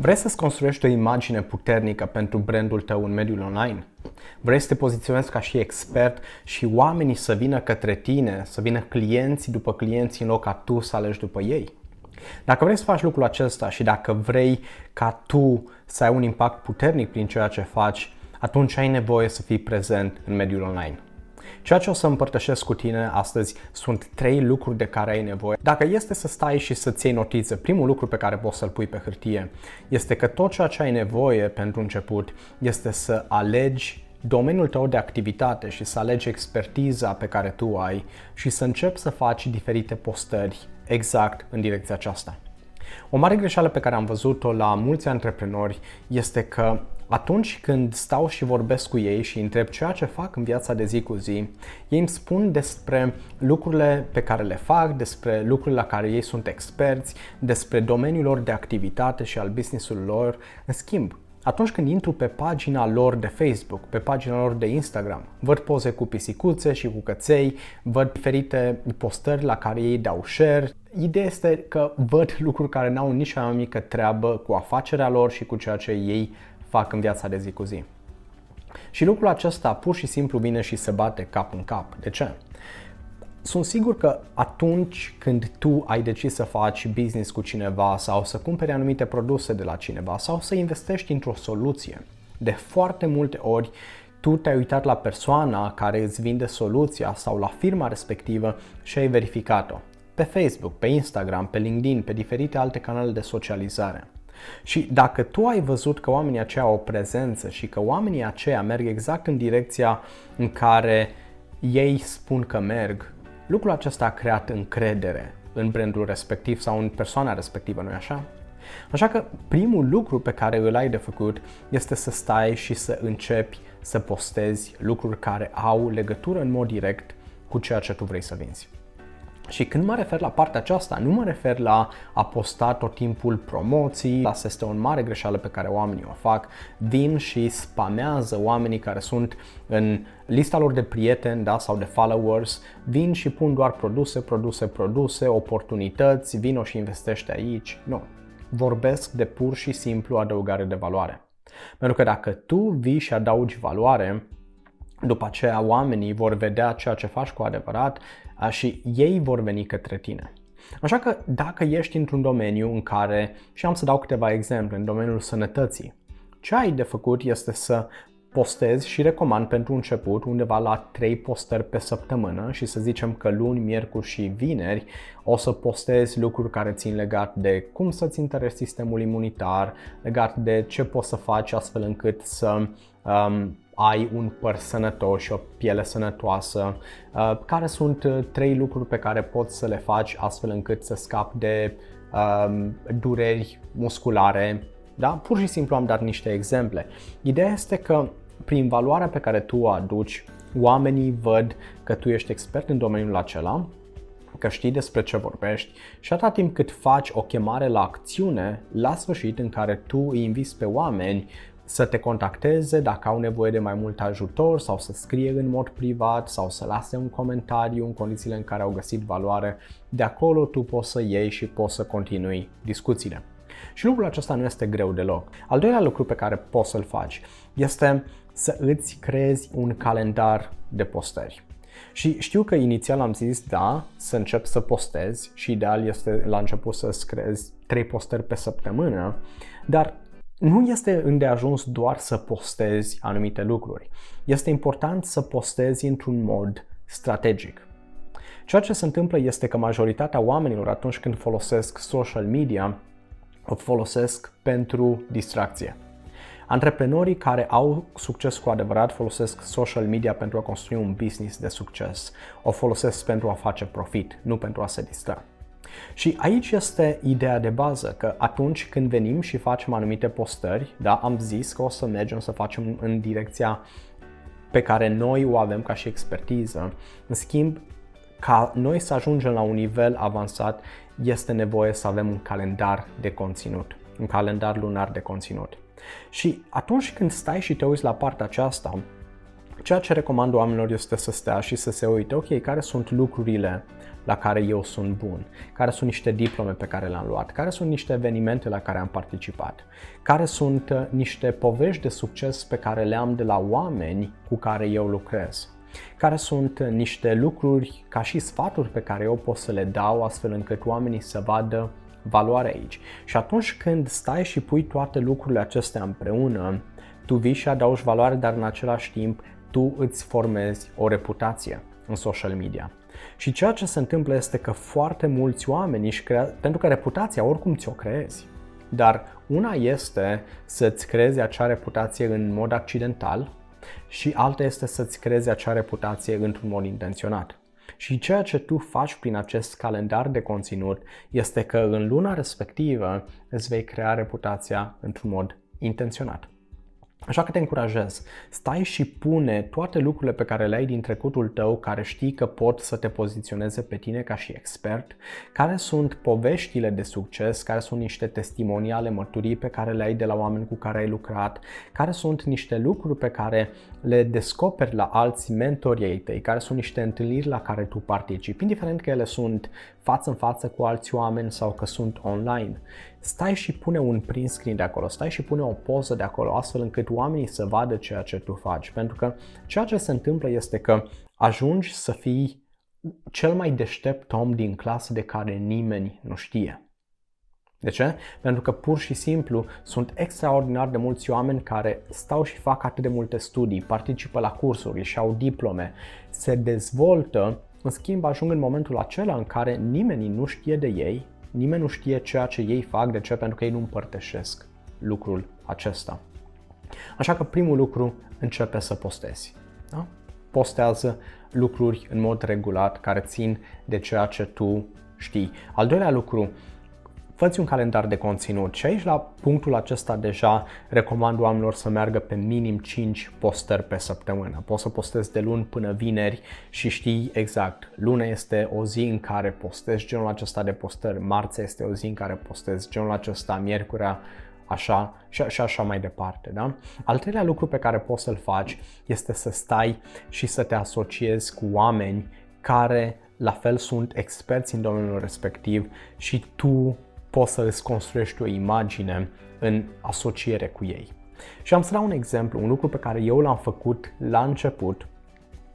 Vrei să-ți construiești o imagine puternică pentru brandul tău în mediul online? Vrei să te poziționezi ca și expert și oamenii să vină către tine, să vină clienții după clienți în loc ca tu să alegi după ei? Dacă vrei să faci lucrul acesta și dacă vrei ca tu să ai un impact puternic prin ceea ce faci, atunci ai nevoie să fii prezent în mediul online. Ceea ce o să împărtășesc cu tine astăzi sunt trei lucruri de care ai nevoie. Dacă este să stai și să-ți iei notițe, primul lucru pe care poți să-l pui pe hârtie este că tot ceea ce ai nevoie pentru început este să alegi domeniul tău de activitate și să alegi expertiza pe care tu ai și să începi să faci diferite postări exact în direcția aceasta. O mare greșeală pe care am văzut-o la mulți antreprenori este că atunci când stau și vorbesc cu ei și întreb ceea ce fac în viața de zi cu zi, ei îmi spun despre lucrurile pe care le fac, despre lucrurile la care ei sunt experți, despre domeniul lor de activitate și al business-ului lor. În schimb, atunci când intru pe pagina lor de Facebook, pe pagina lor de Instagram, văd poze cu pisicuțe și cu căței, văd diferite postări la care ei dau share. Ideea este că văd lucruri care n-au nici mai mică treabă cu afacerea lor și cu ceea ce ei fac în viața de zi cu zi. Și lucrul acesta pur și simplu vine și se bate cap în cap. De ce? Sunt sigur că atunci când tu ai decis să faci business cu cineva sau să cumperi anumite produse de la cineva sau să investești într-o soluție, de foarte multe ori tu te-ai uitat la persoana care îți vinde soluția sau la firma respectivă și ai verificat-o pe Facebook, pe Instagram, pe LinkedIn, pe diferite alte canale de socializare. Și dacă tu ai văzut că oamenii aceia au o prezență și că oamenii aceia merg exact în direcția în care ei spun că merg, lucrul acesta a creat încredere în brandul respectiv sau în persoana respectivă, nu-i așa? Așa că primul lucru pe care îl ai de făcut este să stai și să începi să postezi lucruri care au legătură în mod direct cu ceea ce tu vrei să vinzi. Și când mă refer la partea aceasta, nu mă refer la a posta tot timpul promoții, asta este o mare greșeală pe care oamenii o fac, vin și spamează oamenii care sunt în lista lor de prieteni da, sau de followers, vin și pun doar produse, produse, produse, oportunități, vino și investește aici. Nu. Vorbesc de pur și simplu adăugare de valoare. Pentru că dacă tu vii și adaugi valoare, după aceea oamenii vor vedea ceea ce faci cu adevărat și ei vor veni către tine. Așa că dacă ești într-un domeniu în care, și am să dau câteva exemple, în domeniul sănătății, ce ai de făcut este să postezi și recomand pentru început undeva la 3 postări pe săptămână și să zicem că luni, miercuri și vineri o să postezi lucruri care țin legat de cum să-ți întărești sistemul imunitar, legat de ce poți să faci astfel încât să um, ai un păr sănătos și o piele sănătoasă, uh, care sunt uh, trei lucruri pe care poți să le faci astfel încât să scapi de um, dureri musculare. Da? Pur și simplu am dat niște exemple. Ideea este că prin valoarea pe care tu o aduci, oamenii văd că tu ești expert în domeniul acela, că știi despre ce vorbești și atâta timp cât faci o chemare la acțiune, la sfârșit în care tu îi inviți pe oameni să te contacteze dacă au nevoie de mai mult ajutor sau să scrie în mod privat sau să lase un comentariu în condițiile în care au găsit valoare. De acolo tu poți să iei și poți să continui discuțiile. Și lucrul acesta nu este greu deloc. Al doilea lucru pe care poți să-l faci este să îți creezi un calendar de postări. Și știu că inițial am zis da, să încep să postezi și ideal este la început să-ți creezi 3 postări pe săptămână, dar nu este îndeajuns doar să postezi anumite lucruri. Este important să postezi într-un mod strategic. Ceea ce se întâmplă este că majoritatea oamenilor atunci când folosesc social media o folosesc pentru distracție. Antreprenorii care au succes cu adevărat folosesc social media pentru a construi un business de succes. O folosesc pentru a face profit, nu pentru a se distra. Și aici este ideea de bază, că atunci când venim și facem anumite postări, da, am zis că o să mergem să facem în direcția pe care noi o avem ca și expertiză. În schimb, ca noi să ajungem la un nivel avansat, este nevoie să avem un calendar de conținut, un calendar lunar de conținut. Și atunci când stai și te uiți la partea aceasta, Ceea ce recomand oamenilor este să stea și să se uite, ok, care sunt lucrurile la care eu sunt bun, care sunt niște diplome pe care le-am luat, care sunt niște evenimente la care am participat, care sunt uh, niște povești de succes pe care le am de la oameni cu care eu lucrez, care sunt uh, niște lucruri ca și sfaturi pe care eu pot să le dau astfel încât oamenii să vadă valoare aici. Și atunci când stai și pui toate lucrurile acestea împreună, tu vii și adaugi valoare, dar în același timp tu îți formezi o reputație în social media. Și ceea ce se întâmplă este că foarte mulți oameni își crea, pentru că reputația oricum ți-o creezi, dar una este să-ți creezi acea reputație în mod accidental și alta este să-ți creezi acea reputație într-un mod intenționat. Și ceea ce tu faci prin acest calendar de conținut este că în luna respectivă îți vei crea reputația într-un mod intenționat. Așa că te încurajez, stai și pune toate lucrurile pe care le ai din trecutul tău, care știi că pot să te poziționeze pe tine ca și expert, care sunt poveștile de succes, care sunt niște testimoniale, mărturii pe care le ai de la oameni cu care ai lucrat, care sunt niște lucruri pe care le descoperi la alți mentori ai tăi, care sunt niște întâlniri la care tu participi, indiferent că ele sunt față în față cu alți oameni sau că sunt online. Stai și pune un print screen de acolo, stai și pune o poză de acolo, astfel încât oamenii să vadă ceea ce tu faci. Pentru că ceea ce se întâmplă este că ajungi să fii cel mai deștept om din clasă de care nimeni nu știe. De ce? Pentru că pur și simplu sunt extraordinar de mulți oameni care stau și fac atât de multe studii, participă la cursuri, și au diplome, se dezvoltă, în schimb ajung în momentul acela în care nimeni nu știe de ei, nimeni nu știe ceea ce ei fac, de ce? Pentru că ei nu împărtășesc lucrul acesta. Așa că primul lucru începe să postezi. Da? Postează lucruri în mod regulat care țin de ceea ce tu știi. Al doilea lucru, fă un calendar de conținut și aici la punctul acesta deja recomand oamenilor să meargă pe minim 5 postări pe săptămână. Poți să postezi de luni până vineri și știi exact, luna este o zi în care postezi genul acesta de postări, marțea este o zi în care postezi genul acesta, miercurea așa și, și așa mai departe. Da? Al treilea lucru pe care poți să-l faci este să stai și să te asociezi cu oameni care la fel sunt experți în domeniul respectiv și tu poți să îți construiești o imagine în asociere cu ei. Și am să dau un exemplu, un lucru pe care eu l-am făcut la început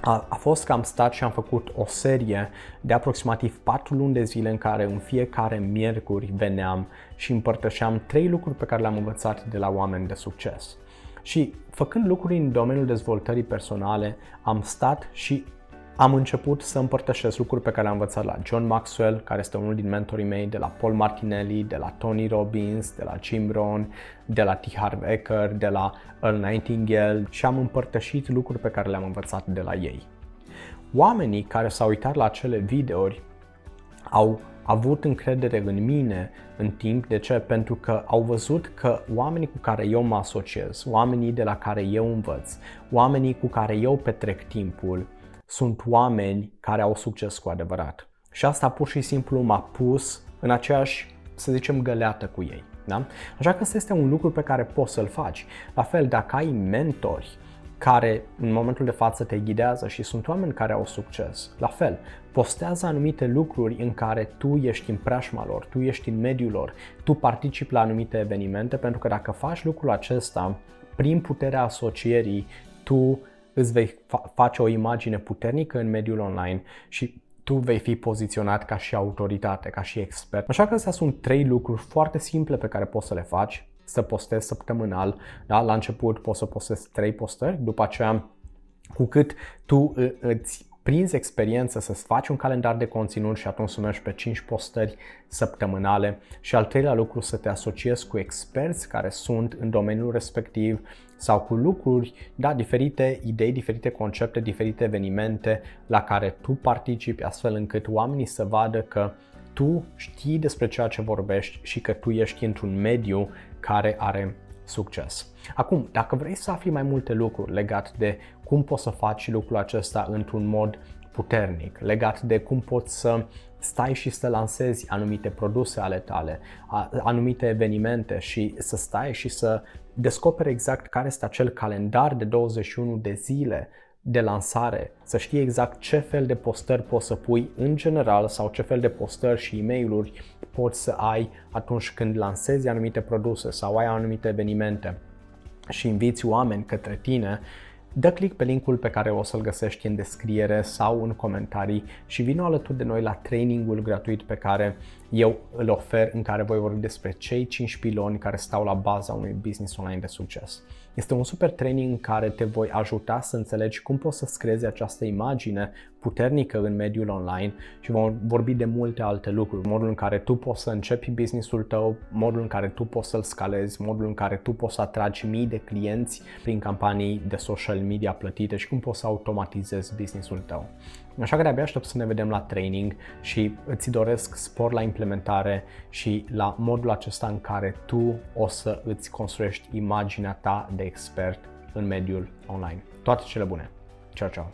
a, a fost că am stat și am făcut o serie de aproximativ 4 luni de zile în care în fiecare miercuri veneam și împărtășeam trei lucruri pe care le-am învățat de la oameni de succes. Și făcând lucruri în domeniul dezvoltării personale, am stat și am început să împărtășesc lucruri pe care le-am învățat la John Maxwell, care este unul din mentorii mei, de la Paul Martinelli, de la Tony Robbins, de la Jim Rohn, de la T. Harv Eker, de la Earl Nightingale și am împărtășit lucruri pe care le-am învățat de la ei. Oamenii care s-au uitat la acele videouri au avut încredere în mine în timp. De ce? Pentru că au văzut că oamenii cu care eu mă asociez, oamenii de la care eu învăț, oamenii cu care eu petrec timpul, sunt oameni care au succes cu adevărat. Și asta pur și simplu m-a pus în aceeași, să zicem, găleată cu ei. Da? Așa că asta este un lucru pe care poți să-l faci. La fel, dacă ai mentori care în momentul de față te ghidează și sunt oameni care au succes, la fel, postează anumite lucruri în care tu ești în preajma lor, tu ești în mediul lor, tu participi la anumite evenimente, pentru că dacă faci lucrul acesta, prin puterea asocierii, tu îți vei fa- face o imagine puternică în mediul online și tu vei fi poziționat ca și autoritate, ca și expert. Așa că astea sunt trei lucruri foarte simple pe care poți să le faci, să postezi săptămânal. Da? La început poți să postezi trei postări, după aceea cu cât tu îți prinzi experiență să-ți faci un calendar de conținut și atunci să mergi pe 5 postări săptămânale. Și al treilea lucru să te asociezi cu experți care sunt în domeniul respectiv sau cu lucruri, da, diferite idei, diferite concepte, diferite evenimente la care tu participi astfel încât oamenii să vadă că tu știi despre ceea ce vorbești și că tu ești într-un mediu care are succes. Acum, dacă vrei să afli mai multe lucruri legat de cum poți să faci lucrul acesta într-un mod puternic, legat de cum poți să stai și să lansezi anumite produse ale tale, anumite evenimente și să stai și să descoperi exact care este acel calendar de 21 de zile de lansare, să știi exact ce fel de postări poți să pui în general sau ce fel de postări și e mail poți să ai atunci când lansezi anumite produse sau ai anumite evenimente și inviți oameni către tine Dă click pe linkul pe care o să-l găsești în descriere sau în comentarii și vină alături de noi la trainingul gratuit pe care eu îl ofer în care voi vorbi despre cei 5 piloni care stau la baza unui business online de succes. Este un super training în care te voi ajuta să înțelegi cum poți să creezi această imagine puternică în mediul online și vom vorbi de multe alte lucruri. Modul în care tu poți să începi businessul tău, modul în care tu poți să-l scalezi, modul în care tu poți să atragi mii de clienți prin campanii de social media plătite și cum poți să automatizezi businessul tău. Așa că de-abia aștept să ne vedem la training și îți doresc spor la implementare și la modul acesta în care tu o să îți construiești imaginea ta de expert în mediul online. Toate cele bune! Ciao, ciao!